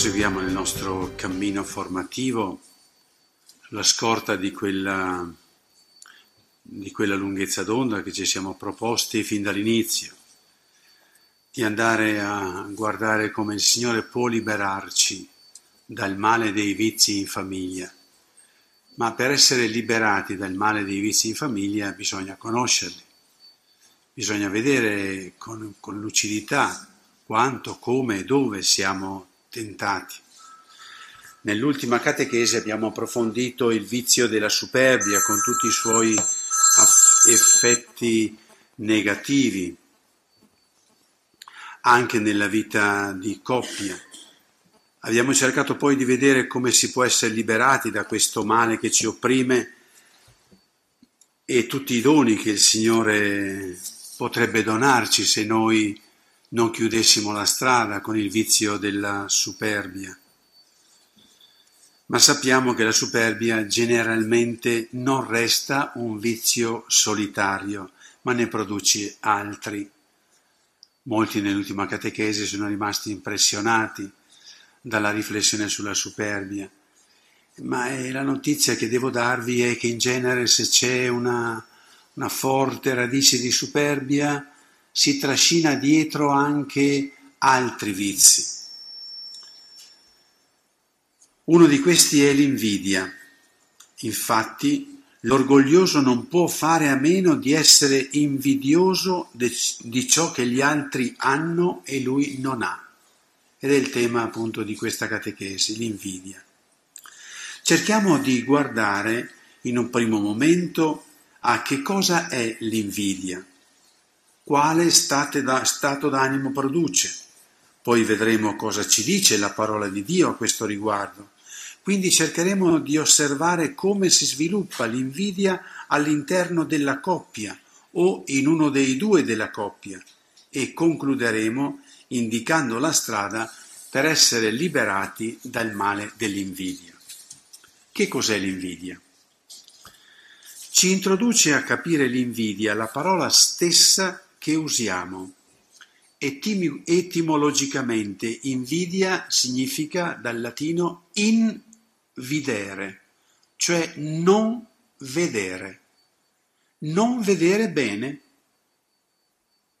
Proseguiamo nel nostro cammino formativo sulla scorta di quella, di quella lunghezza d'onda che ci siamo proposti fin dall'inizio, di andare a guardare come il Signore può liberarci dal male dei vizi in famiglia. Ma per essere liberati dal male dei vizi in famiglia bisogna conoscerli, bisogna vedere con, con lucidità quanto, come e dove siamo tentati. Nell'ultima catechesi abbiamo approfondito il vizio della superbia con tutti i suoi effetti negativi, anche nella vita di coppia. Abbiamo cercato poi di vedere come si può essere liberati da questo male che ci opprime e tutti i doni che il Signore potrebbe donarci se noi non chiudessimo la strada con il vizio della superbia. Ma sappiamo che la superbia generalmente non resta un vizio solitario, ma ne produce altri. Molti nell'ultima catechesi sono rimasti impressionati dalla riflessione sulla superbia, ma la notizia che devo darvi è che in genere se c'è una, una forte radice di superbia, si trascina dietro anche altri vizi. Uno di questi è l'invidia. Infatti, l'orgoglioso non può fare a meno di essere invidioso di ciò che gli altri hanno e lui non ha. Ed è il tema appunto di questa catechesi, l'invidia. Cerchiamo di guardare in un primo momento a che cosa è l'invidia quale stato d'animo produce. Poi vedremo cosa ci dice la parola di Dio a questo riguardo. Quindi cercheremo di osservare come si sviluppa l'invidia all'interno della coppia o in uno dei due della coppia e concluderemo indicando la strada per essere liberati dal male dell'invidia. Che cos'è l'invidia? Ci introduce a capire l'invidia la parola stessa che usiamo. Etim- etimologicamente invidia significa dal latino invidere, cioè non vedere. Non vedere bene,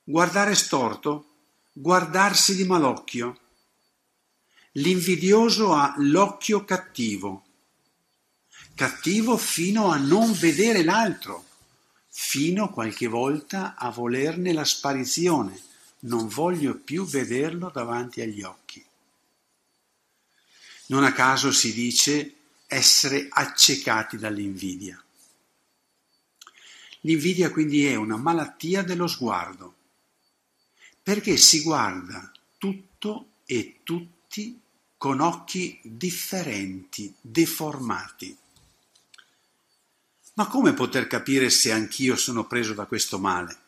guardare storto, guardarsi di malocchio. L'invidioso ha l'occhio cattivo, cattivo fino a non vedere l'altro fino qualche volta a volerne la sparizione, non voglio più vederlo davanti agli occhi. Non a caso si dice essere accecati dall'invidia. L'invidia quindi è una malattia dello sguardo, perché si guarda tutto e tutti con occhi differenti, deformati. Ma come poter capire se anch'io sono preso da questo male?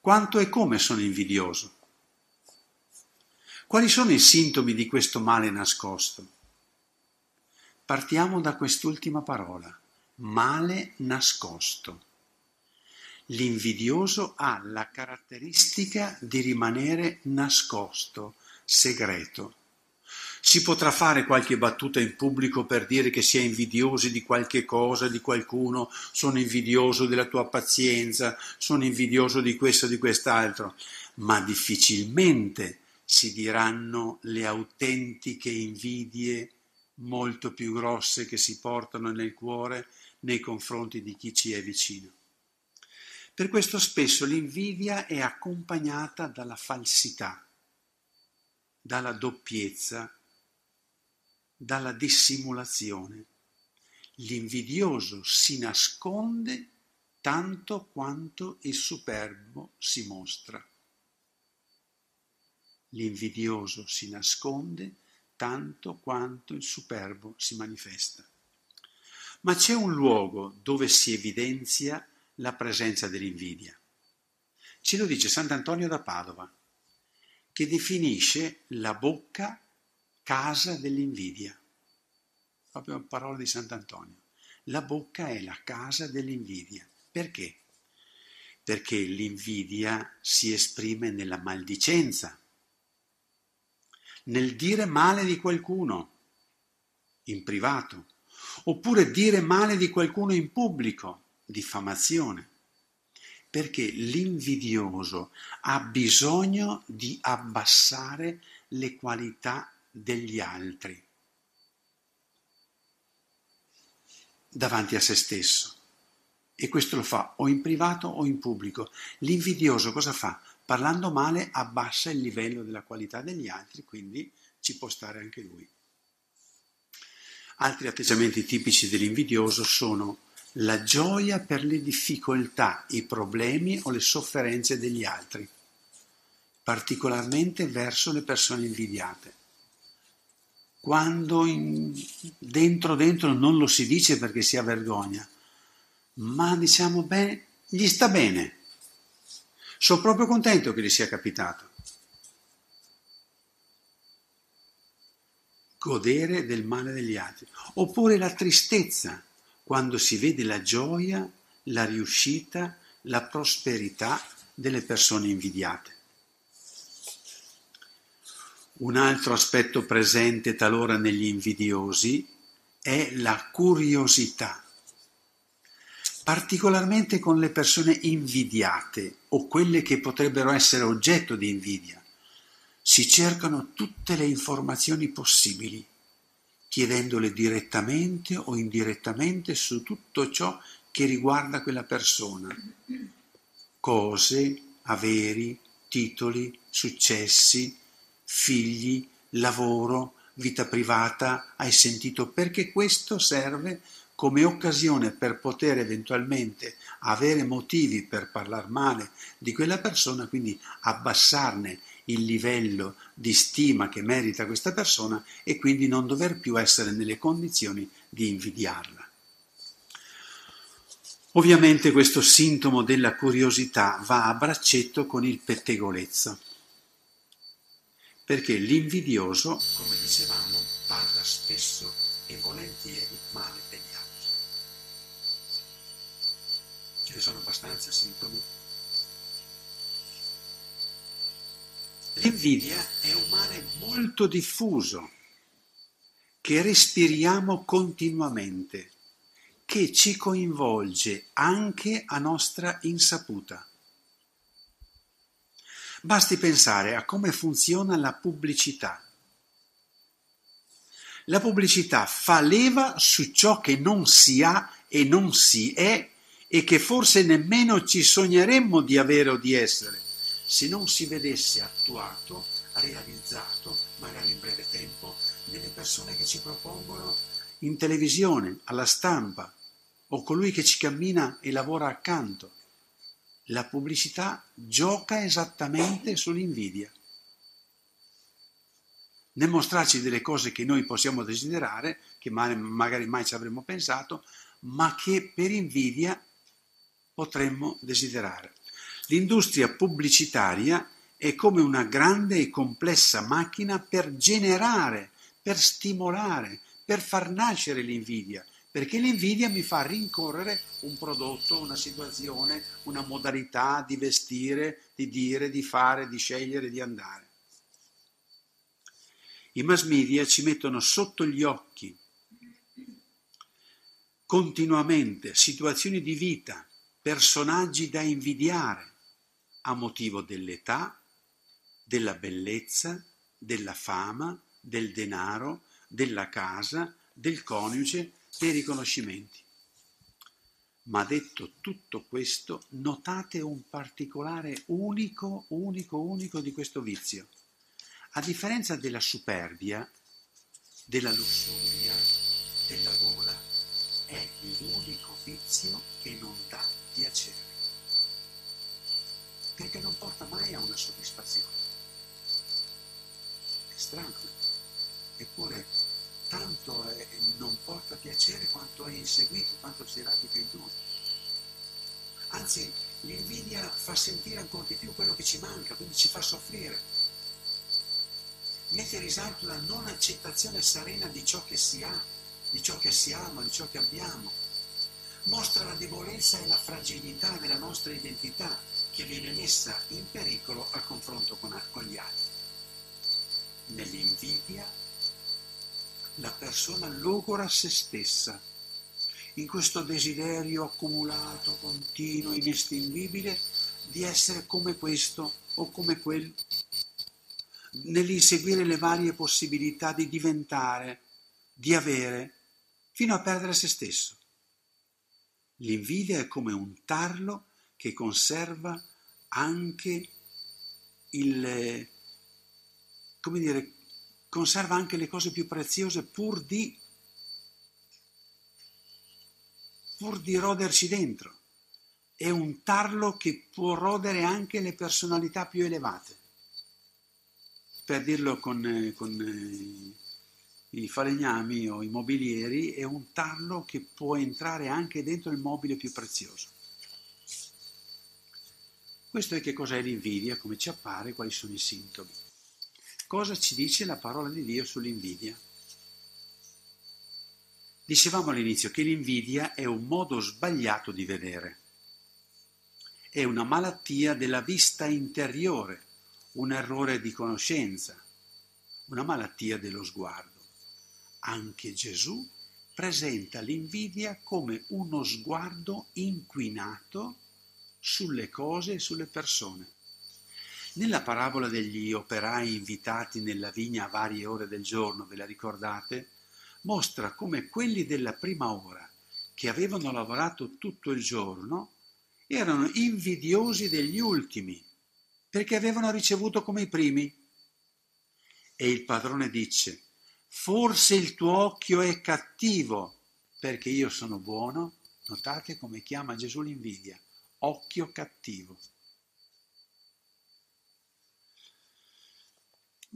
Quanto e come sono invidioso? Quali sono i sintomi di questo male nascosto? Partiamo da quest'ultima parola, male nascosto. L'invidioso ha la caratteristica di rimanere nascosto, segreto. Si potrà fare qualche battuta in pubblico per dire che si è invidiosi di qualche cosa, di qualcuno, sono invidioso della tua pazienza, sono invidioso di questo o di quest'altro, ma difficilmente si diranno le autentiche invidie molto più grosse che si portano nel cuore nei confronti di chi ci è vicino. Per questo spesso l'invidia è accompagnata dalla falsità, dalla doppiezza dalla dissimulazione. L'invidioso si nasconde tanto quanto il superbo si mostra. L'invidioso si nasconde tanto quanto il superbo si manifesta. Ma c'è un luogo dove si evidenzia la presenza dell'invidia. Ce lo dice Sant'Antonio da Padova, che definisce la bocca casa dell'invidia. Proprio parola di Sant'Antonio. La bocca è la casa dell'invidia. Perché? Perché l'invidia si esprime nella maldicenza. nel dire male di qualcuno in privato, oppure dire male di qualcuno in pubblico, diffamazione, perché l'invidioso ha bisogno di abbassare le qualità degli altri davanti a se stesso. E questo lo fa o in privato o in pubblico. L'invidioso cosa fa? Parlando male abbassa il livello della qualità degli altri, quindi ci può stare anche lui. Altri atteggiamenti tipici dell'invidioso sono la gioia per le difficoltà, i problemi o le sofferenze degli altri, particolarmente verso le persone invidiate. Quando in, dentro dentro non lo si dice perché si ha vergogna, ma diciamo bene, gli sta bene. Sono proprio contento che gli sia capitato. Godere del male degli altri. Oppure la tristezza, quando si vede la gioia, la riuscita, la prosperità delle persone invidiate. Un altro aspetto presente talora negli invidiosi è la curiosità particolarmente con le persone invidiate o quelle che potrebbero essere oggetto di invidia. Si cercano tutte le informazioni possibili, chiedendole direttamente o indirettamente su tutto ciò che riguarda quella persona. Cose, averi, titoli, successi, figli, lavoro, vita privata, hai sentito perché questo serve come occasione per poter eventualmente avere motivi per parlare male di quella persona, quindi abbassarne il livello di stima che merita questa persona e quindi non dover più essere nelle condizioni di invidiarla. Ovviamente questo sintomo della curiosità va a braccetto con il pettegolezzo, perché l'invidioso, come dicevamo, parla spesso e volentieri male ce ne sono abbastanza sintomi. L'invidia è un male molto diffuso che respiriamo continuamente, che ci coinvolge anche a nostra insaputa. Basti pensare a come funziona la pubblicità. La pubblicità fa leva su ciò che non si ha e non si è e che forse nemmeno ci sogneremmo di avere o di essere, se non si vedesse attuato, realizzato, magari in breve tempo, nelle persone che ci propongono in televisione, alla stampa, o colui che ci cammina e lavora accanto. La pubblicità gioca esattamente sull'invidia. Nel mostrarci delle cose che noi possiamo desiderare, che magari mai ci avremmo pensato, ma che per invidia potremmo desiderare. L'industria pubblicitaria è come una grande e complessa macchina per generare, per stimolare, per far nascere l'invidia, perché l'invidia mi fa rincorrere un prodotto, una situazione, una modalità di vestire, di dire, di fare, di scegliere, di andare. I mass media ci mettono sotto gli occhi continuamente situazioni di vita personaggi da invidiare a motivo dell'età, della bellezza, della fama, del denaro, della casa, del coniuge, dei riconoscimenti. Ma detto tutto questo, notate un particolare unico, unico, unico di questo vizio. A differenza della superbia, della lussuria, della gola, è l'unico vizio che non dà piacere, perché non porta mai a una soddisfazione. È strano, eppure tanto è, non porta piacere quanto è inseguito, quanto si radica in noi. Anzi, l'invidia fa sentire ancora di più quello che ci manca, quindi ci fa soffrire. Mette in risalto la non accettazione serena di ciò che si ha, di ciò che siamo, di ciò che abbiamo mostra la debolezza e la fragilità della nostra identità che viene messa in pericolo a confronto con, con gli altri. Nell'invidia l'invidia, la persona logora se stessa in questo desiderio accumulato, continuo, inestinguibile di essere come questo o come quel, nell'inseguire le varie possibilità di diventare, di avere, fino a perdere se stesso. L'invidia è come un tarlo che conserva anche il, come dire, conserva anche le cose più preziose pur di, pur di roderci dentro. È un tarlo che può rodere anche le personalità più elevate. Per dirlo con, con eh, i falegnami o i mobilieri, è un tarlo che può entrare anche dentro il mobile più prezioso. Questo è che cos'è l'invidia, come ci appare, quali sono i sintomi. Cosa ci dice la parola di Dio sull'invidia? Dicevamo all'inizio che l'invidia è un modo sbagliato di vedere, è una malattia della vista interiore, un errore di conoscenza, una malattia dello sguardo. Anche Gesù presenta l'invidia come uno sguardo inquinato sulle cose e sulle persone. Nella parabola degli operai invitati nella vigna a varie ore del giorno, ve la ricordate? Mostra come quelli della prima ora, che avevano lavorato tutto il giorno, erano invidiosi degli ultimi, perché avevano ricevuto come i primi. E il padrone dice, forse il tuo occhio è cattivo, perché io sono buono. Notate come chiama Gesù l'invidia occhio cattivo.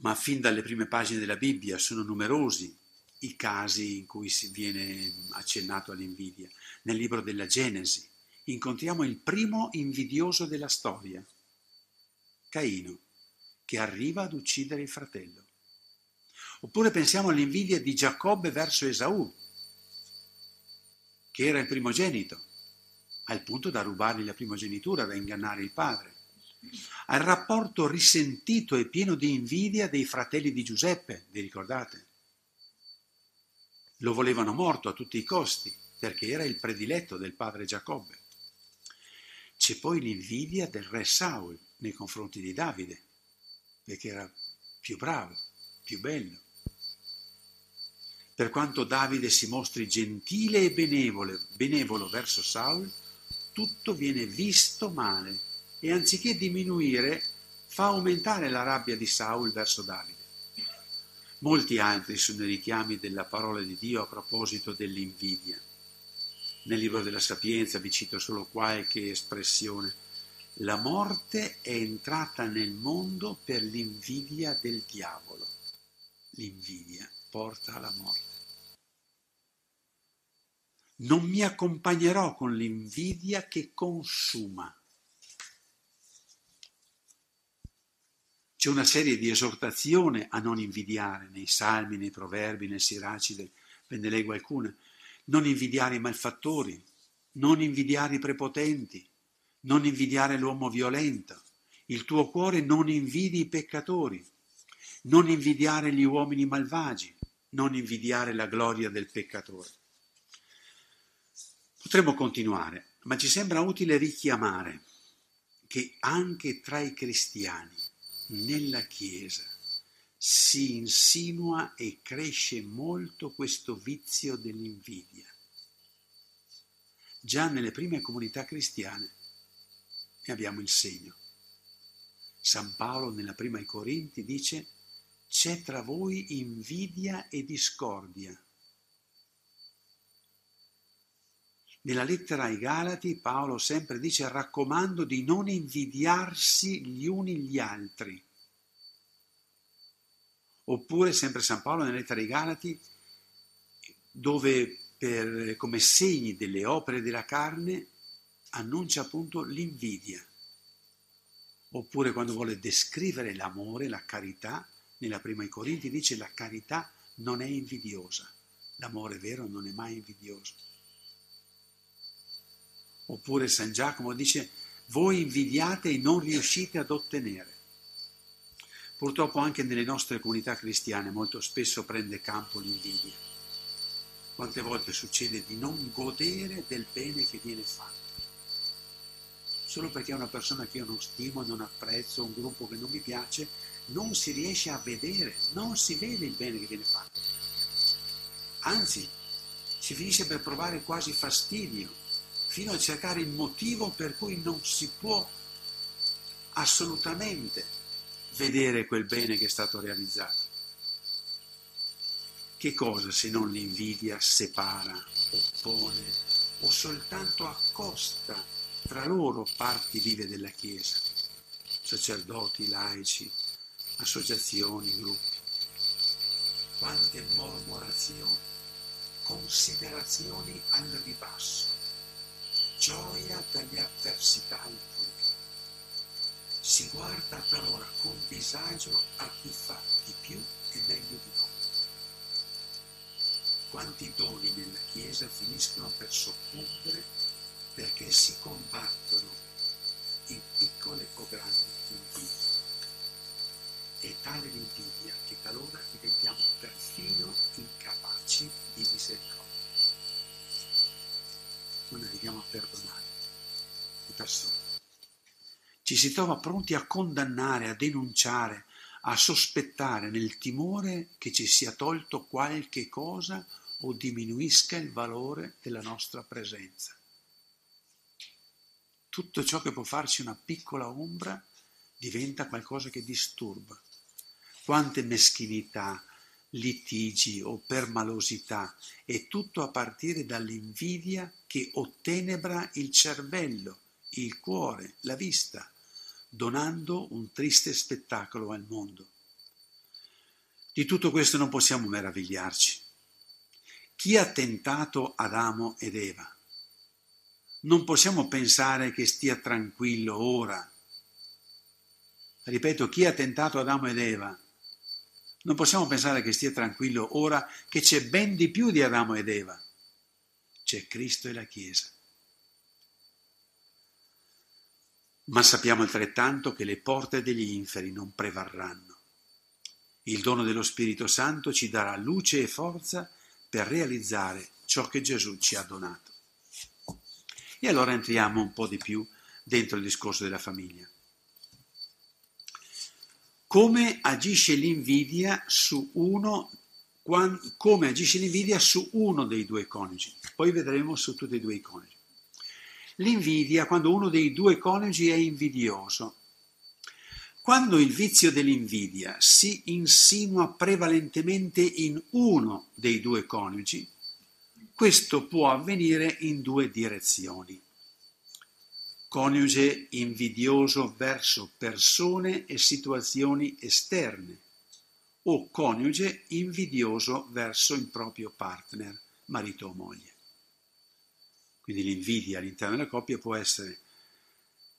Ma fin dalle prime pagine della Bibbia sono numerosi i casi in cui si viene accennato all'invidia. Nel libro della Genesi incontriamo il primo invidioso della storia, Caino, che arriva ad uccidere il fratello. Oppure pensiamo all'invidia di Giacobbe verso Esaù, che era il primogenito al punto da rubargli la primogenitura, da ingannare il padre, al rapporto risentito e pieno di invidia dei fratelli di Giuseppe, vi ricordate? Lo volevano morto a tutti i costi, perché era il prediletto del padre Giacobbe. C'è poi l'invidia del re Saul nei confronti di Davide, perché era più bravo, più bello. Per quanto Davide si mostri gentile e benevolo, benevolo verso Saul, tutto viene visto male e anziché diminuire fa aumentare la rabbia di Saul verso Davide. Molti altri sono i richiami della parola di Dio a proposito dell'invidia. Nel libro della Sapienza vi cito solo qualche espressione. La morte è entrata nel mondo per l'invidia del diavolo. L'invidia porta alla morte. Non mi accompagnerò con l'invidia che consuma. C'è una serie di esortazioni a non invidiare nei salmi, nei proverbi, nel siracide, ve ne leggo alcune. Non invidiare i malfattori, non invidiare i prepotenti, non invidiare l'uomo violento. Il tuo cuore non invidi i peccatori, non invidiare gli uomini malvagi, non invidiare la gloria del peccatore. Potremmo continuare, ma ci sembra utile richiamare che anche tra i cristiani, nella Chiesa, si insinua e cresce molto questo vizio dell'invidia. Già nelle prime comunità cristiane ne abbiamo il segno. San Paolo nella prima ai Corinti dice c'è tra voi invidia e discordia Nella lettera ai Galati Paolo sempre dice raccomando di non invidiarsi gli uni gli altri. Oppure sempre San Paolo nella lettera ai Galati dove per, come segni delle opere della carne annuncia appunto l'invidia. Oppure quando vuole descrivere l'amore, la carità, nella prima ai Corinti dice la carità non è invidiosa, l'amore vero non è mai invidioso. Oppure San Giacomo dice, voi invidiate e non riuscite ad ottenere. Purtroppo anche nelle nostre comunità cristiane molto spesso prende campo l'invidia. Quante volte succede di non godere del bene che viene fatto? Solo perché è una persona che io non stimo, non apprezzo, un gruppo che non mi piace, non si riesce a vedere, non si vede il bene che viene fatto. Anzi, si finisce per provare quasi fastidio, fino a cercare il motivo per cui non si può assolutamente vedere quel bene che è stato realizzato. Che cosa se non l'invidia separa, oppone o soltanto accosta tra loro parti vive della Chiesa, sacerdoti, laici, associazioni, gruppi. Quante mormorazioni, considerazioni al ribasso, gioia delle avversità altrui si guarda talora con disagio a chi fa di più e meglio di noi. Quanti doni nella Chiesa finiscono per soccombere perché si combattono in piccole o grandi invidie. È tale l'invidia che talora diventiamo perfino incapaci di misericordia. Non arriviamo a perdonare le persone ci si trova pronti a condannare, a denunciare, a sospettare nel timore che ci sia tolto qualche cosa o diminuisca il valore della nostra presenza. Tutto ciò che può farci una piccola ombra diventa qualcosa che disturba. Quante meschinità, litigi o permalosità, è tutto a partire dall'invidia che ottenebra il cervello, il cuore, la vista, donando un triste spettacolo al mondo. Di tutto questo non possiamo meravigliarci. Chi ha tentato Adamo ed Eva? Non possiamo pensare che stia tranquillo ora. Ripeto, chi ha tentato Adamo ed Eva? Non possiamo pensare che stia tranquillo ora che c'è ben di più di Adamo ed Eva. C'è Cristo e la Chiesa. ma sappiamo altrettanto che le porte degli inferi non prevarranno. Il dono dello Spirito Santo ci darà luce e forza per realizzare ciò che Gesù ci ha donato. E allora entriamo un po' di più dentro il discorso della famiglia. Come agisce l'invidia su uno, come agisce l'invidia su uno dei due coniugi? Poi vedremo su tutti e due i coniugi. L'invidia quando uno dei due coniugi è invidioso. Quando il vizio dell'invidia si insinua prevalentemente in uno dei due coniugi, questo può avvenire in due direzioni. Coniuge invidioso verso persone e situazioni esterne o coniuge invidioso verso il proprio partner, marito o moglie. Quindi l'invidia all'interno della coppia può essere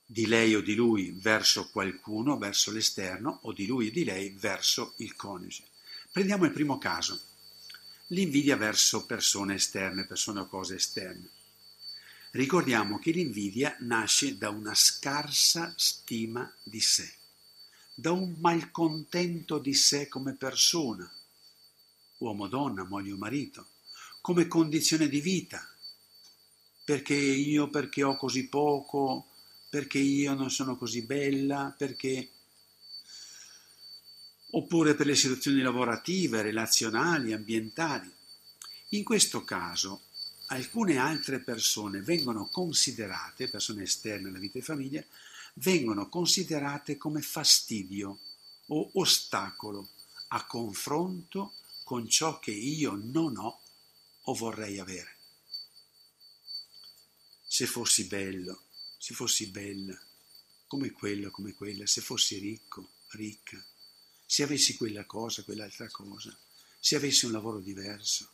di lei o di lui verso qualcuno, verso l'esterno, o di lui o di lei verso il coniuge. Prendiamo il primo caso, l'invidia verso persone esterne, persone o cose esterne. Ricordiamo che l'invidia nasce da una scarsa stima di sé, da un malcontento di sé come persona, uomo, donna, moglie o marito, come condizione di vita, perché io, perché ho così poco, perché io non sono così bella, perché... oppure per le situazioni lavorative, relazionali, ambientali. In questo caso alcune altre persone vengono considerate, persone esterne alla vita di famiglia, vengono considerate come fastidio o ostacolo a confronto con ciò che io non ho o vorrei avere se fossi bello, se fossi bella, come quello, come quella, se fossi ricco, ricca, se avessi quella cosa, quell'altra cosa, se avessi un lavoro diverso.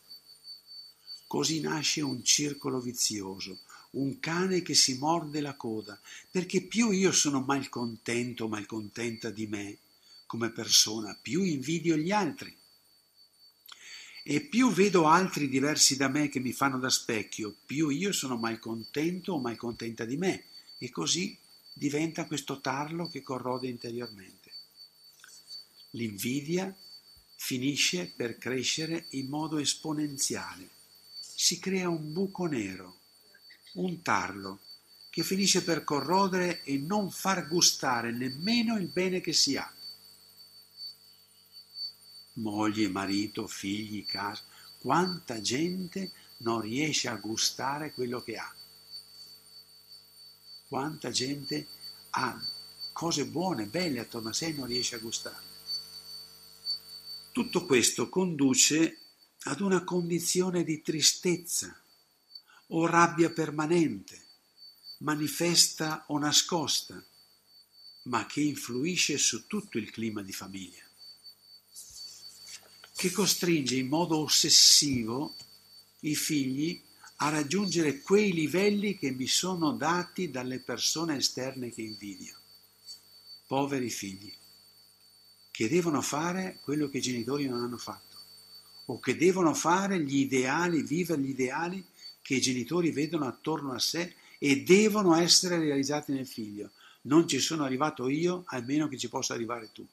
Così nasce un circolo vizioso, un cane che si morde la coda, perché più io sono malcontento o malcontenta di me come persona, più invidio gli altri e più vedo altri diversi da me che mi fanno da specchio, più io sono malcontento o malcontenta di me e così diventa questo tarlo che corrode interiormente. L'invidia finisce per crescere in modo esponenziale. Si crea un buco nero, un tarlo, che finisce per corrodere e non far gustare nemmeno il bene che si ha. Moglie, marito, figli, casa, quanta gente non riesce a gustare quello che ha. Quanta gente ha cose buone, belle attorno a sé e non riesce a gustare. Tutto questo conduce ad una condizione di tristezza o rabbia permanente, manifesta o nascosta, ma che influisce su tutto il clima di famiglia, che costringe in modo ossessivo i figli a raggiungere quei livelli che mi sono dati dalle persone esterne che invidio. Poveri figli, che devono fare quello che i genitori non hanno fatto, o che devono fare gli ideali, vivere gli ideali che i genitori vedono attorno a sé e devono essere realizzati nel figlio. Non ci sono arrivato io, almeno che ci possa arrivare tu.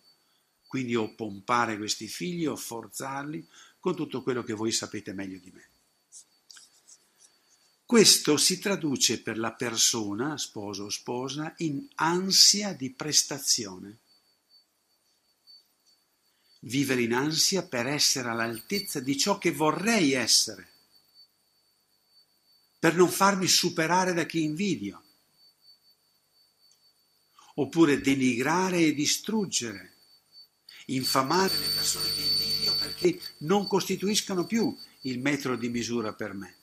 Quindi o pompare questi figli o forzarli con tutto quello che voi sapete meglio di me. Questo si traduce per la persona, sposo o sposa, in ansia di prestazione. Vivere in ansia per essere all'altezza di ciò che vorrei essere, per non farmi superare da chi invidio, oppure denigrare e distruggere, infamare le persone che invidio perché non costituiscono più il metro di misura per me.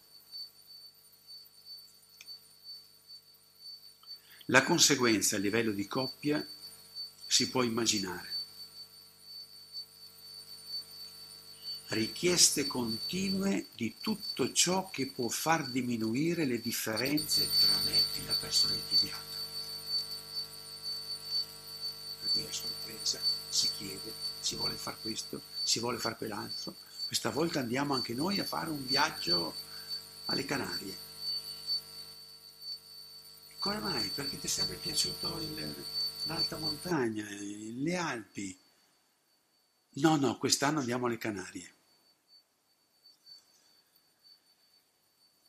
La conseguenza a livello di coppia si può immaginare. Richieste continue di tutto ciò che può far diminuire le differenze tra me e la persona invidiata. Perché è sorpresa, si chiede, si vuole fare questo, si vuole fare quell'altro. Questa volta andiamo anche noi a fare un viaggio alle Canarie come mai? Perché ti è sempre piaciuto il, l'alta montagna, le Alpi? No, no, quest'anno andiamo alle Canarie.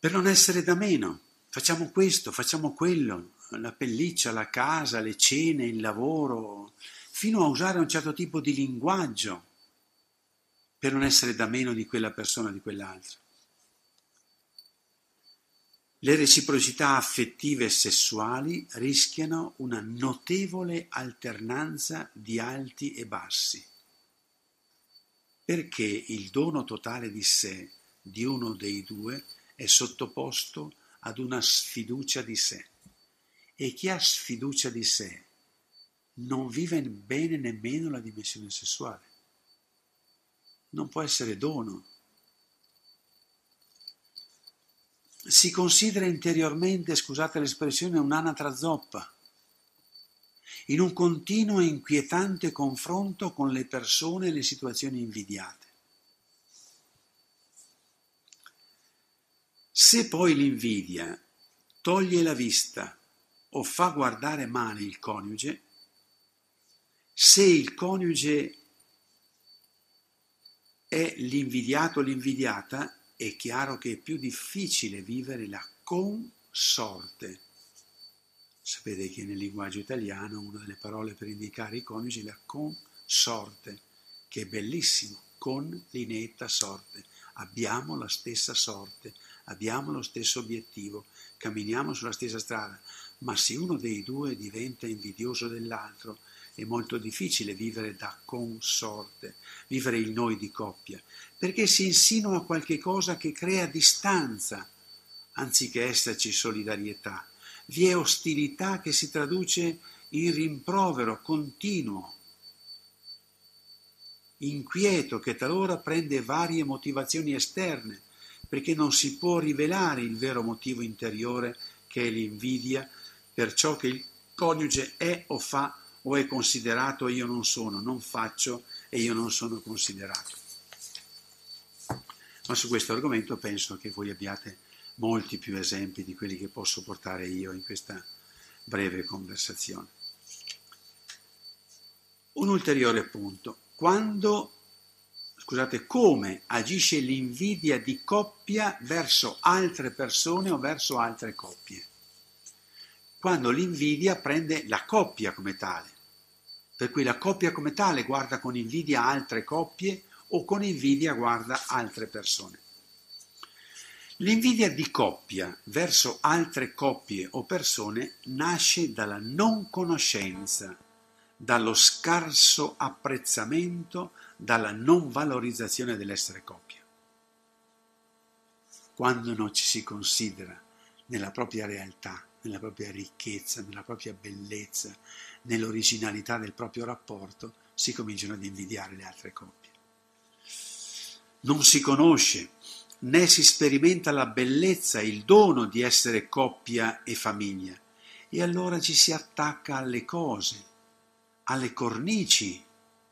Per non essere da meno, facciamo questo, facciamo quello, la pelliccia, la casa, le cene, il lavoro, fino a usare un certo tipo di linguaggio per non essere da meno di quella persona di quell'altra. Le reciprocità affettive e sessuali rischiano una notevole alternanza di alti e bassi, perché il dono totale di sé di uno dei due è sottoposto ad una sfiducia di sé e chi ha sfiducia di sé non vive bene nemmeno la dimensione sessuale. Non può essere dono, si considera interiormente, scusate l'espressione, un'anatra zoppa, in un continuo e inquietante confronto con le persone e le situazioni invidiate. Se poi l'invidia toglie la vista o fa guardare male il coniuge, se il coniuge è l'invidiato o l'invidiata, è chiaro che è più difficile vivere la consorte. Sapete che nel linguaggio italiano una delle parole per indicare i coniugi è la consorte, che è bellissimo, con lineetta sorte. Abbiamo la stessa sorte, abbiamo lo stesso obiettivo, camminiamo sulla stessa strada, ma se uno dei due diventa invidioso dell'altro, è molto difficile vivere da consorte, vivere il noi di coppia, perché si insinua qualche cosa che crea distanza, anziché esserci solidarietà. Vi è ostilità che si traduce in rimprovero continuo, inquieto che talora prende varie motivazioni esterne, perché non si può rivelare il vero motivo interiore che è l'invidia per ciò che il coniuge è o fa o è considerato e io non sono, non faccio e io non sono considerato. Ma su questo argomento penso che voi abbiate molti più esempi di quelli che posso portare io in questa breve conversazione. Un ulteriore punto. quando, scusate, come agisce l'invidia di coppia verso altre persone o verso altre coppie. Quando l'invidia prende la coppia come tale, per cui la coppia come tale guarda con invidia altre coppie o con invidia guarda altre persone. L'invidia di coppia verso altre coppie o persone nasce dalla non conoscenza, dallo scarso apprezzamento, dalla non valorizzazione dell'essere coppia. Quando non ci si considera nella propria realtà, nella propria ricchezza, nella propria bellezza, nell'originalità del proprio rapporto, si cominciano ad invidiare le altre coppie. Non si conosce né si sperimenta la bellezza, il dono di essere coppia e famiglia. E allora ci si attacca alle cose, alle cornici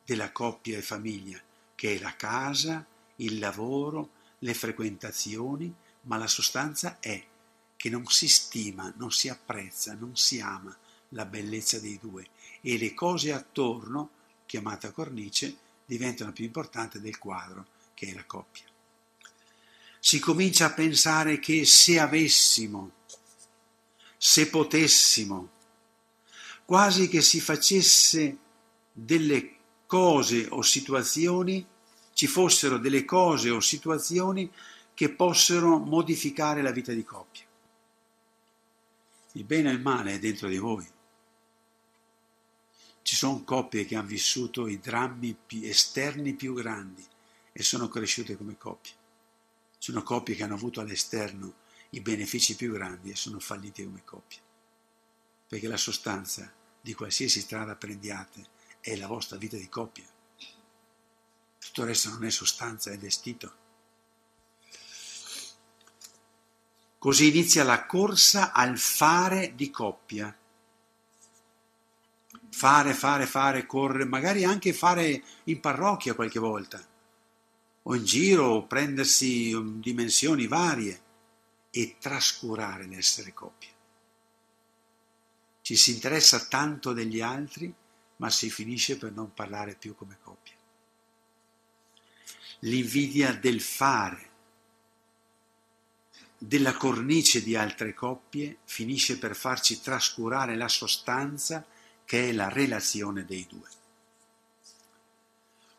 della coppia e famiglia, che è la casa, il lavoro, le frequentazioni, ma la sostanza è che non si stima, non si apprezza, non si ama la bellezza dei due e le cose attorno, chiamata cornice, diventano più importanti del quadro che è la coppia. Si comincia a pensare che se avessimo, se potessimo, quasi che si facesse delle cose o situazioni, ci fossero delle cose o situazioni che possano modificare la vita di coppia. Il bene e il male è dentro di voi. Ci sono coppie che hanno vissuto i drammi esterni più grandi e sono cresciute come coppie. Sono coppie che hanno avuto all'esterno i benefici più grandi e sono fallite come coppie. Perché la sostanza di qualsiasi strada prendiate è la vostra vita di coppia. Tutto il resto non è sostanza, è vestito. Così inizia la corsa al fare di coppia. Fare, fare, fare, correre, magari anche fare in parrocchia qualche volta o in giro o prendersi um, dimensioni varie e trascurare l'essere coppia. Ci si interessa tanto degli altri, ma si finisce per non parlare più come coppia. L'invidia del fare, della cornice di altre coppie, finisce per farci trascurare la sostanza che è la relazione dei due.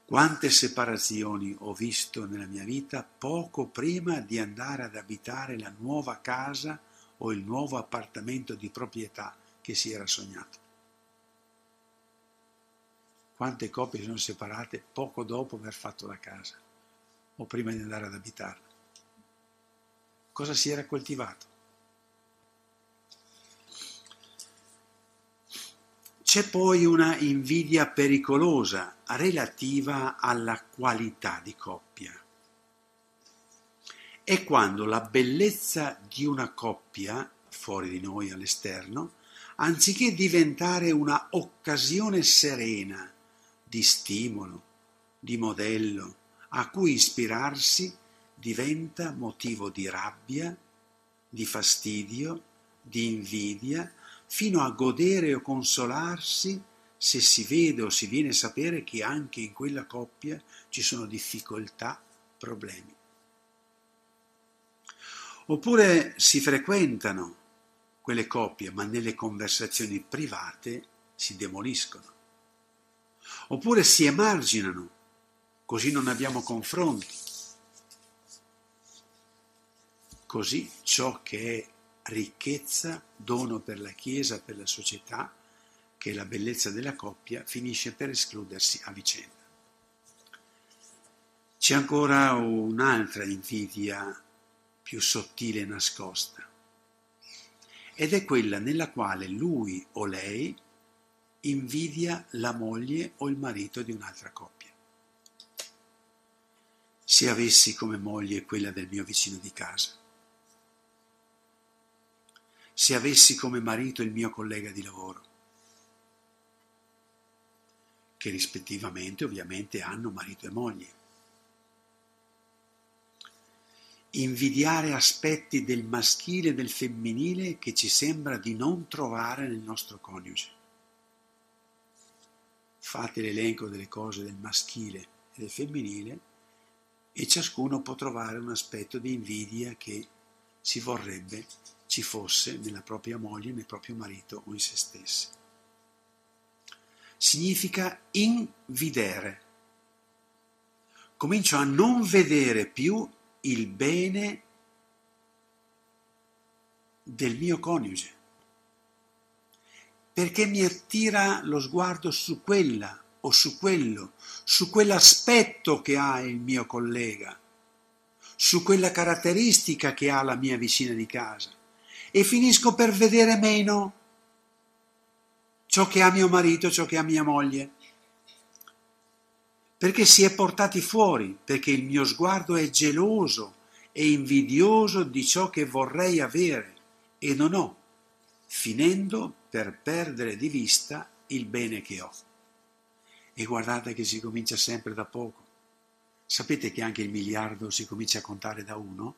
Quante separazioni ho visto nella mia vita poco prima di andare ad abitare la nuova casa o il nuovo appartamento di proprietà che si era sognato. Quante coppie sono separate poco dopo aver fatto la casa o prima di andare ad abitarla. Cosa si era coltivato? C'è poi una invidia pericolosa relativa alla qualità di coppia. È quando la bellezza di una coppia, fuori di noi all'esterno, anziché diventare una occasione serena di stimolo, di modello, a cui ispirarsi, diventa motivo di rabbia, di fastidio, di invidia, fino a godere o consolarsi se si vede o si viene a sapere che anche in quella coppia ci sono difficoltà, problemi. Oppure si frequentano quelle coppie, ma nelle conversazioni private si demoliscono. Oppure si emarginano, così non abbiamo confronti. Così ciò che è ricchezza, dono per la Chiesa, per la società, che è la bellezza della coppia, finisce per escludersi a vicenda. C'è ancora un'altra invidia più sottile e nascosta, ed è quella nella quale lui o lei invidia la moglie o il marito di un'altra coppia. Se avessi come moglie quella del mio vicino di casa, se avessi come marito il mio collega di lavoro, che rispettivamente ovviamente hanno marito e moglie. Invidiare aspetti del maschile e del femminile che ci sembra di non trovare nel nostro coniuge. Fate l'elenco delle cose del maschile e del femminile e ciascuno può trovare un aspetto di invidia che si vorrebbe ci fosse nella propria moglie, nel proprio marito o in se stessi. Significa invidere. Comincio a non vedere più il bene del mio coniuge, perché mi attira lo sguardo su quella o su quello, su quell'aspetto che ha il mio collega, su quella caratteristica che ha la mia vicina di casa e finisco per vedere meno ciò che ha mio marito, ciò che ha mia moglie. Perché si è portati fuori, perché il mio sguardo è geloso e invidioso di ciò che vorrei avere e non ho, finendo per perdere di vista il bene che ho. E guardate che si comincia sempre da poco. Sapete che anche il miliardo si comincia a contare da uno?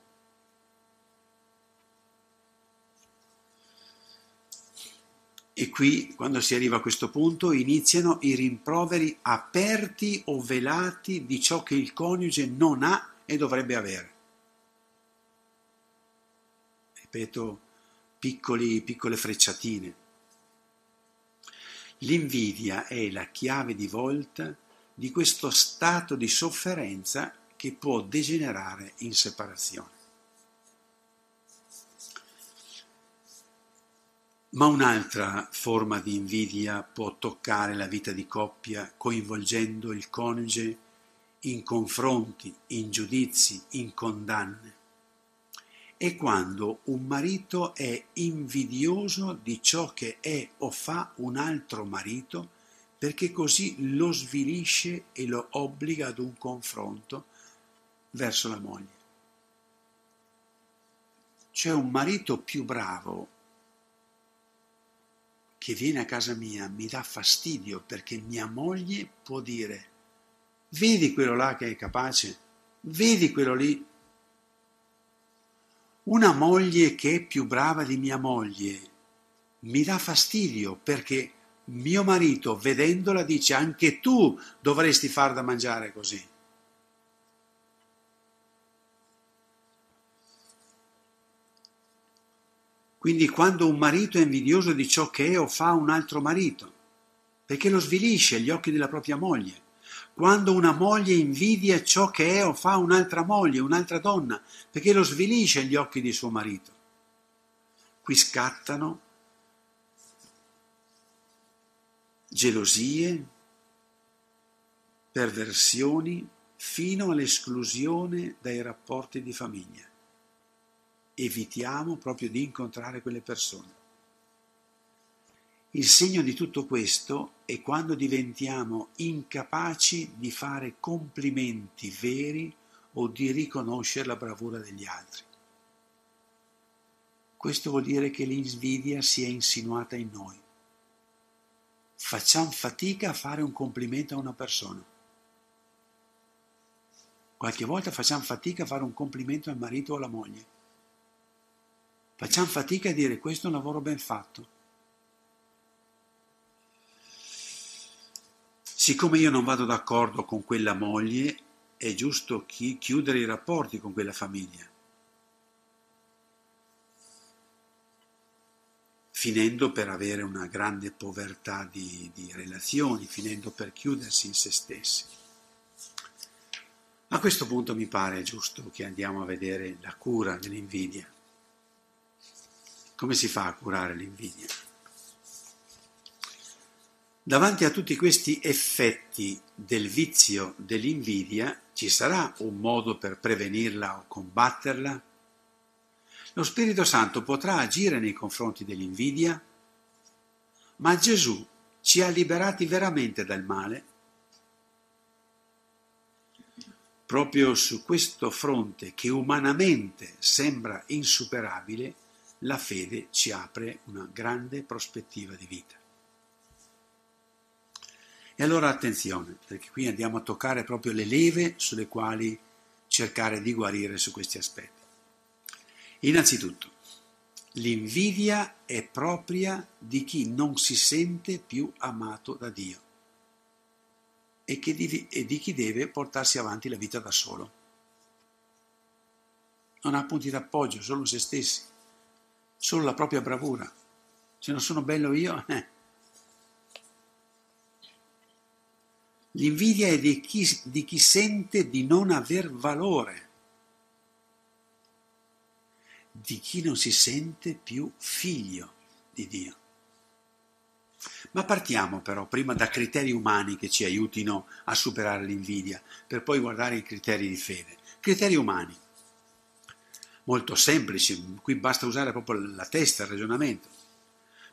E qui, quando si arriva a questo punto, iniziano i rimproveri aperti o velati di ciò che il coniuge non ha e dovrebbe avere. Ripeto, piccoli, piccole frecciatine. L'invidia è la chiave di volta di questo stato di sofferenza che può degenerare in separazione. Ma un'altra forma di invidia può toccare la vita di coppia coinvolgendo il coniuge in confronti, in giudizi, in condanne. È quando un marito è invidioso di ciò che è o fa un altro marito perché così lo svilisce e lo obbliga ad un confronto verso la moglie. C'è un marito più bravo che viene a casa mia mi dà fastidio perché mia moglie può dire vedi quello là che è capace, vedi quello lì. Una moglie che è più brava di mia moglie mi dà fastidio perché mio marito vedendola dice anche tu dovresti far da mangiare così. Quindi quando un marito è invidioso di ciò che è o fa un altro marito, perché lo svilisce agli occhi della propria moglie. Quando una moglie invidia ciò che è o fa un'altra moglie, un'altra donna, perché lo svilisce agli occhi di suo marito. Qui scattano gelosie, perversioni, fino all'esclusione dai rapporti di famiglia evitiamo proprio di incontrare quelle persone. Il segno di tutto questo è quando diventiamo incapaci di fare complimenti veri o di riconoscere la bravura degli altri. Questo vuol dire che l'invidia si è insinuata in noi. Facciamo fatica a fare un complimento a una persona. Qualche volta facciamo fatica a fare un complimento al marito o alla moglie. Facciamo fatica a dire questo è un lavoro ben fatto. Siccome io non vado d'accordo con quella moglie, è giusto chi chiudere i rapporti con quella famiglia. finendo per avere una grande povertà di, di, relazioni, finendo per chiudersi in se stessi. A questo punto mi pare giusto che andiamo a vedere la cura dell'invidia. Come si fa a curare l'invidia? Davanti a tutti questi effetti del vizio dell'invidia ci sarà un modo per prevenirla o combatterla? Lo Spirito Santo potrà agire nei confronti dell'invidia? Ma Gesù ci ha liberati veramente dal male? Proprio su questo fronte che umanamente sembra insuperabile, la fede ci apre una grande prospettiva di vita. E allora attenzione, perché qui andiamo a toccare proprio le leve sulle quali cercare di guarire su questi aspetti. Innanzitutto, l'invidia è propria di chi non si sente più amato da Dio. e, di, e di chi deve portarsi avanti la vita da solo. Non ha punti d'appoggio, solo se stessi, solo la propria bravura. Se non sono bello io, eh. L'invidia è di chi, di chi sente di non aver valore, di chi non si sente più figlio di Dio. Ma partiamo però prima da criteri umani che ci aiutino a superare l'invidia, per poi guardare i criteri di fede. Criteri umani, molto semplici, qui basta usare proprio la testa, il ragionamento.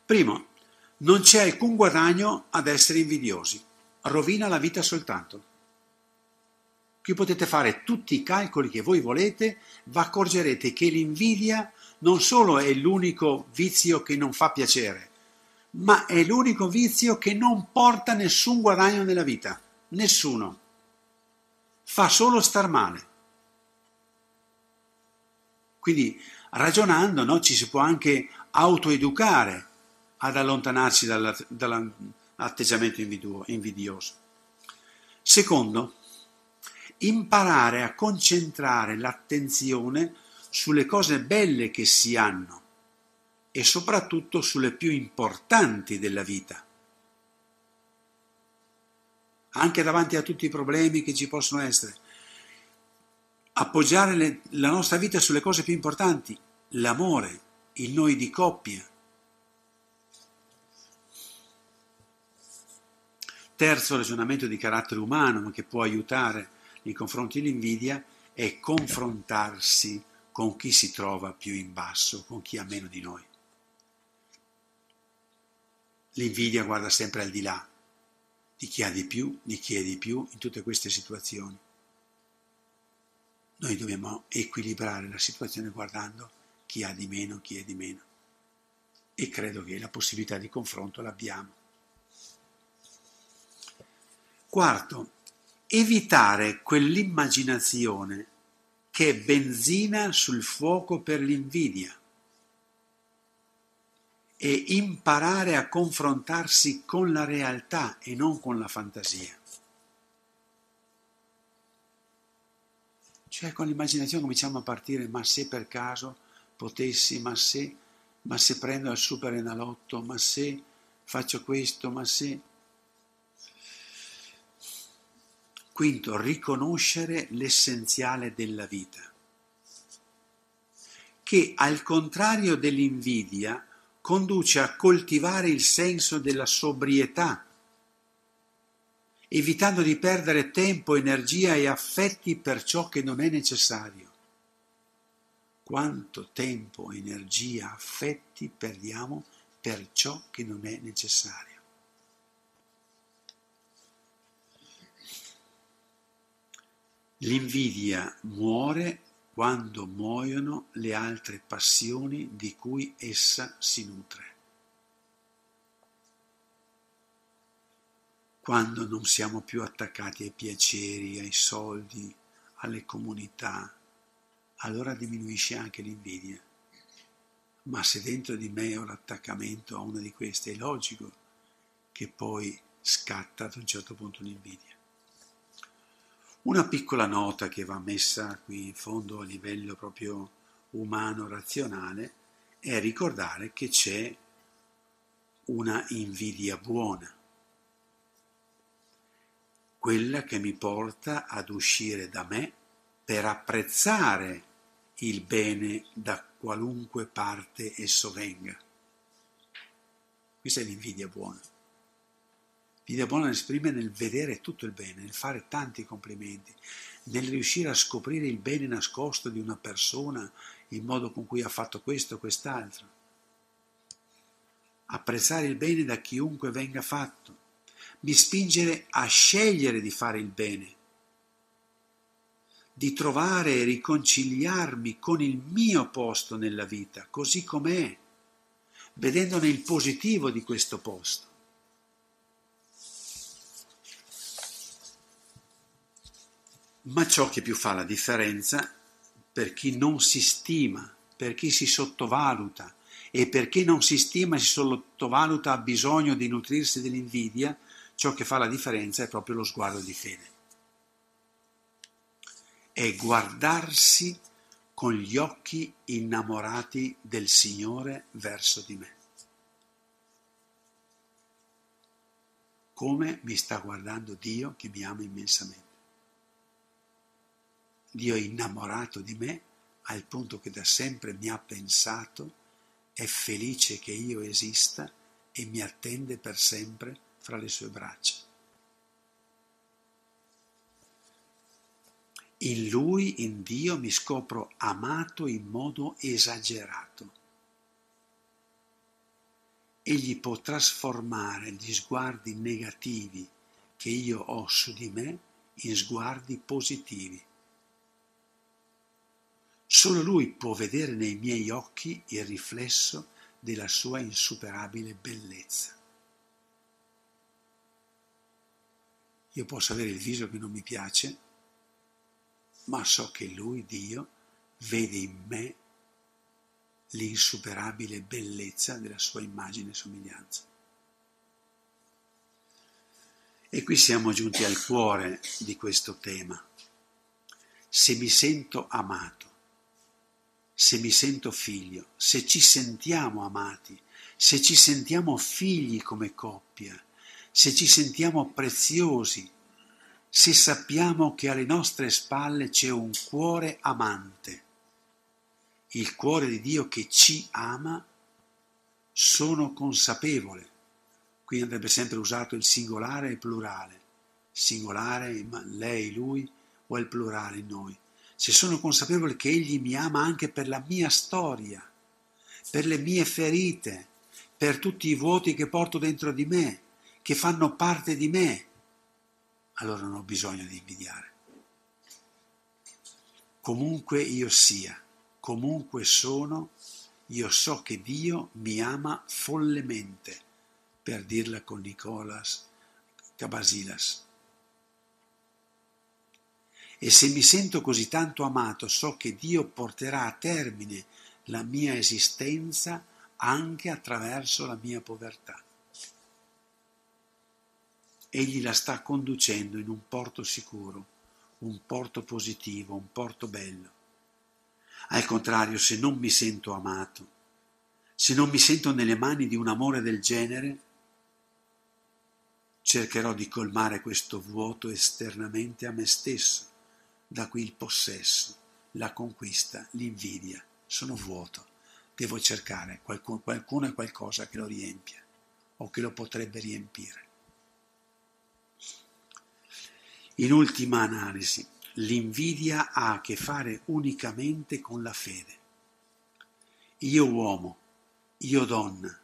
Primo, non c'è alcun guadagno ad essere invidiosi, rovina la vita soltanto. Qui potete fare tutti i calcoli che voi volete, vi accorgerete che l'invidia non solo è l'unico vizio che non fa piacere, ma è l'unico vizio che non porta nessun guadagno nella vita, nessuno. Fa solo star male. Quindi ragionando no, ci si può anche autoeducare ad allontanarsi dall'atteggiamento invidioso. Secondo, imparare a concentrare l'attenzione sulle cose belle che si hanno e soprattutto sulle più importanti della vita. Anche davanti a tutti i problemi che ci possono essere. Appoggiare le, la nostra vita sulle cose più importanti, l'amore, il noi di coppia. Terzo ragionamento di carattere umano, ma che può aiutare nei confronti dell'invidia, è confrontarsi con chi si trova più in basso, con chi ha meno di noi. L'invidia guarda sempre al di là di chi ha di più, di chi è di più in tutte queste situazioni. Noi dobbiamo equilibrare la situazione guardando chi ha di meno, chi è di meno. E credo che la possibilità di confronto l'abbiamo. Quarto, evitare quell'immaginazione che è benzina sul fuoco per l'invidia e imparare a confrontarsi con la realtà e non con la fantasia. Cioè con l'immaginazione cominciamo a partire, ma se per caso potessi, ma se, ma se prendo il super enalotto, ma se faccio questo, ma se... Quinto, riconoscere l'essenziale della vita, che al contrario dell'invidia conduce a coltivare il senso della sobrietà, evitando di perdere tempo, energia e affetti per ciò che non è necessario. Quanto tempo, energia, affetti perdiamo per ciò che non è necessario. L'invidia muore quando muoiono le altre passioni di cui essa si nutre. Quando non siamo più attaccati ai piaceri, ai soldi, alle comunità, allora diminuisce anche l'invidia. Ma se dentro di me ho l'attaccamento a una di queste, è logico che poi scatta ad un certo punto l'invidia. Una piccola nota che va messa qui in fondo a livello proprio umano, razionale, è ricordare che c'è una invidia buona, quella che mi porta ad uscire da me per apprezzare il bene da qualunque parte esso venga. Questa è l'invidia buona. L'idea buona esprime nel vedere tutto il bene, nel fare tanti complimenti, nel riuscire a scoprire il bene nascosto di una persona, il modo con cui ha fatto questo o quest'altro. Apprezzare il bene da chiunque venga fatto, mi spingere a scegliere di fare il bene, di trovare e riconciliarmi con il mio posto nella vita, così com'è, vedendone il positivo di questo posto. Ma ciò che più fa la differenza per chi non si stima, per chi si sottovaluta e per chi non si stima e si sottovaluta ha bisogno di nutrirsi dell'invidia, ciò che fa la differenza è proprio lo sguardo di fede. È guardarsi con gli occhi innamorati del Signore verso di me. Come mi sta guardando Dio che mi ama immensamente. Dio è innamorato di me al punto che da sempre mi ha pensato, è felice che io esista e mi attende per sempre fra le sue braccia. In Lui, in Dio, mi scopro amato in modo esagerato. Egli può trasformare gli sguardi negativi che io ho su di me in sguardi positivi. Solo Lui può vedere nei miei occhi il riflesso della sua insuperabile bellezza. Io posso avere il viso che non mi piace, ma so che Lui, Dio, vede in me l'insuperabile bellezza della sua immagine e somiglianza. E qui siamo giunti al cuore di questo tema. Se mi sento amato, se mi sento figlio, se ci sentiamo amati, se ci sentiamo figli come coppia, se ci sentiamo preziosi, se sappiamo che alle nostre spalle c'è un cuore amante, il cuore di Dio che ci ama, sono consapevole. Qui andrebbe sempre usato il singolare e il plurale. Singolare, lei, lui, o il plurale noi. Se sono consapevole che Egli mi ama anche per la mia storia, per le mie ferite, per tutti i vuoti che porto dentro di me, che fanno parte di me, allora non ho bisogno di invidiare. Comunque io sia, comunque sono, io so che Dio mi ama follemente, per dirla con Nicolas Cabasilas. E se mi sento così tanto amato, so che Dio porterà a termine la mia esistenza anche attraverso la mia povertà egli la sta conducendo in un porto sicuro, un porto positivo, un porto bello. Al contrario, se non mi sento amato, se non mi sento nelle mani di un amore del genere, cercherò di colmare questo vuoto esternamente a me stesso, da qui il possesso, la conquista, l'invidia. Sono vuoto, devo cercare qualcuno, qualcuno e qualcosa che lo riempia o che lo potrebbe riempire. In ultima analisi, l'invidia ha a che fare unicamente con la fede. Io uomo, io donna,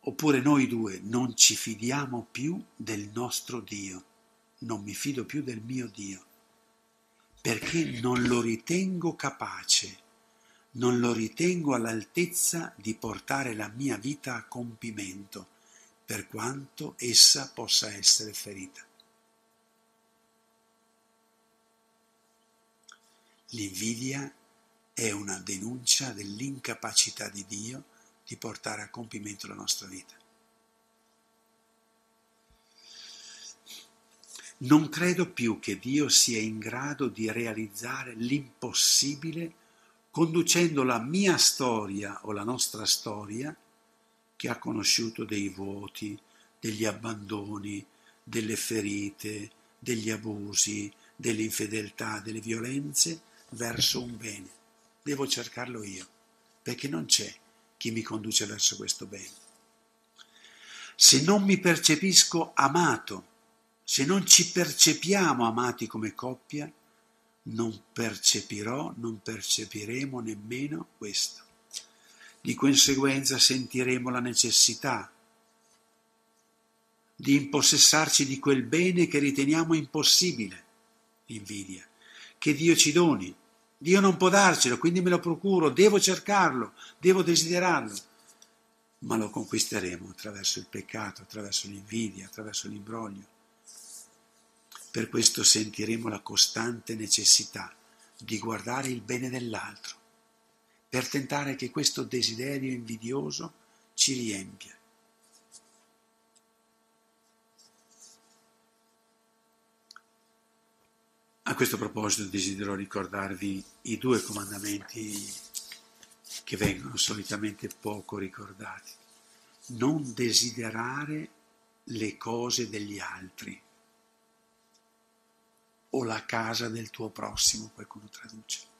oppure noi due non ci fidiamo più del nostro Dio, non mi fido più del mio Dio, perché non lo ritengo capace, non lo ritengo all'altezza di portare la mia vita a compimento, per quanto essa possa essere ferita. L'invidia è una denuncia dell'incapacità di Dio di portare a compimento la nostra vita. Non credo più che Dio sia in grado di realizzare l'impossibile conducendo la mia storia o la nostra storia, che ha conosciuto dei vuoti, degli abbandoni, delle ferite, degli abusi, delle infedeltà, delle violenze, verso un bene. Devo cercarlo io, perché non c'è chi mi conduce verso questo bene. Se non mi percepisco amato, se non ci percepiamo amati come coppia, non percepirò, non percepiremo nemmeno questo. Di conseguenza sentiremo la necessità di impossessarci di quel bene che riteniamo impossibile, l'invidia, che Dio ci doni, Dio non può darcelo, quindi me lo procuro, devo cercarlo, devo desiderarlo. Ma lo conquisteremo attraverso il peccato, attraverso l'invidia, attraverso l'imbroglio. Per questo sentiremo la costante necessità di guardare il bene dell'altro, per tentare che questo desiderio invidioso ci riempia. A questo proposito desidero ricordarvi i due comandamenti che vengono solitamente poco ricordati. Non desiderare le cose degli altri o la casa del tuo prossimo, qualcuno traduce.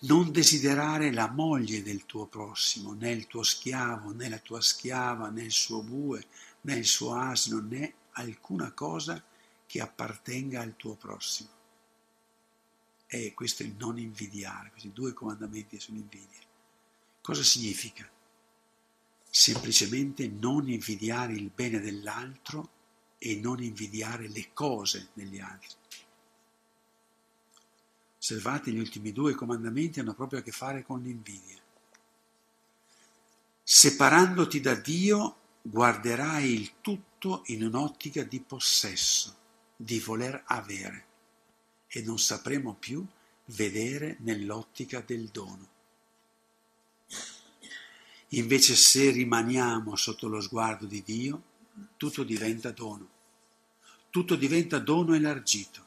Non desiderare la moglie del tuo prossimo, né il tuo schiavo, né la tua schiava, né il suo bue, né il suo asino, né alcuna cosa che appartenga al tuo prossimo. E questo è il non invidiare, questi due comandamenti sull'invidia. Cosa significa? Semplicemente non invidiare il bene dell'altro e non invidiare le cose degli altri. Osservate, gli ultimi due comandamenti hanno proprio a che fare con l'invidia. Separandoti da Dio, guarderai il tutto in un'ottica di possesso, di voler avere, e non sapremo più vedere nell'ottica del dono. Invece se rimaniamo sotto lo sguardo di Dio, tutto diventa dono, tutto diventa dono elargito.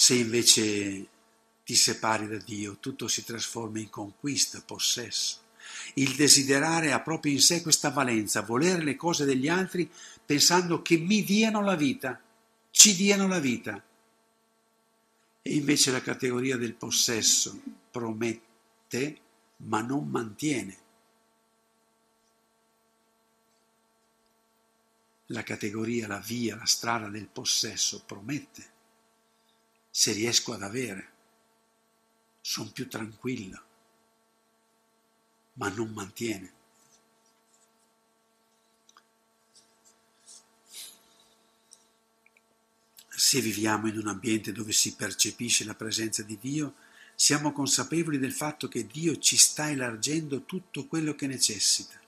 Se invece ti separi da Dio, tutto si trasforma in conquista, possesso. Il desiderare ha proprio in sé questa valenza, volere le cose degli altri pensando che mi diano la vita, ci diano la vita. E invece la categoria del possesso promette ma non mantiene. La categoria, la via, la strada del possesso promette se riesco ad avere, sono più tranquilla, ma non mantiene. Se viviamo in un ambiente dove si percepisce la presenza di Dio, siamo consapevoli del fatto che Dio ci sta elargendo tutto quello che necessita,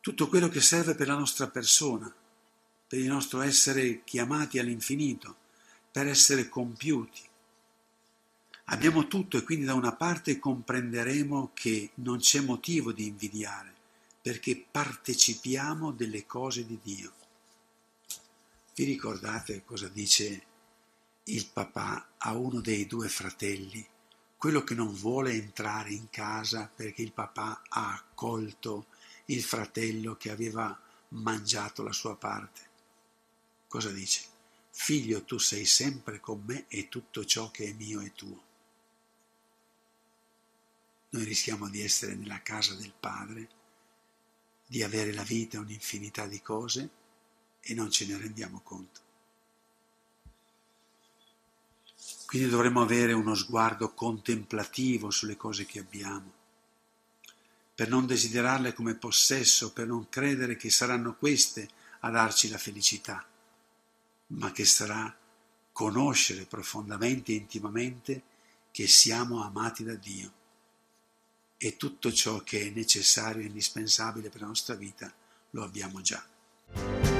tutto quello che serve per la nostra persona, per il nostro essere chiamati all'infinito, per essere compiuti. Abbiamo tutto e quindi da una parte comprenderemo che non c'è motivo di invidiare, perché partecipiamo delle cose di Dio. Vi ricordate cosa dice il papà a uno dei due fratelli, quello che non vuole entrare in casa perché il papà ha accolto il fratello che aveva mangiato la sua parte? Cosa dice? Figlio, tu sei sempre con me e tutto ciò che è mio è tuo. Noi rischiamo di essere nella casa del Padre, di avere la vita un'infinità di cose e non ce ne rendiamo conto. Quindi dovremmo avere uno sguardo contemplativo sulle cose che abbiamo, per non desiderarle come possesso, per non credere che saranno queste a darci la felicità ma che sarà conoscere profondamente e intimamente che siamo amati da Dio e tutto ciò che è necessario e indispensabile per la nostra vita lo abbiamo già.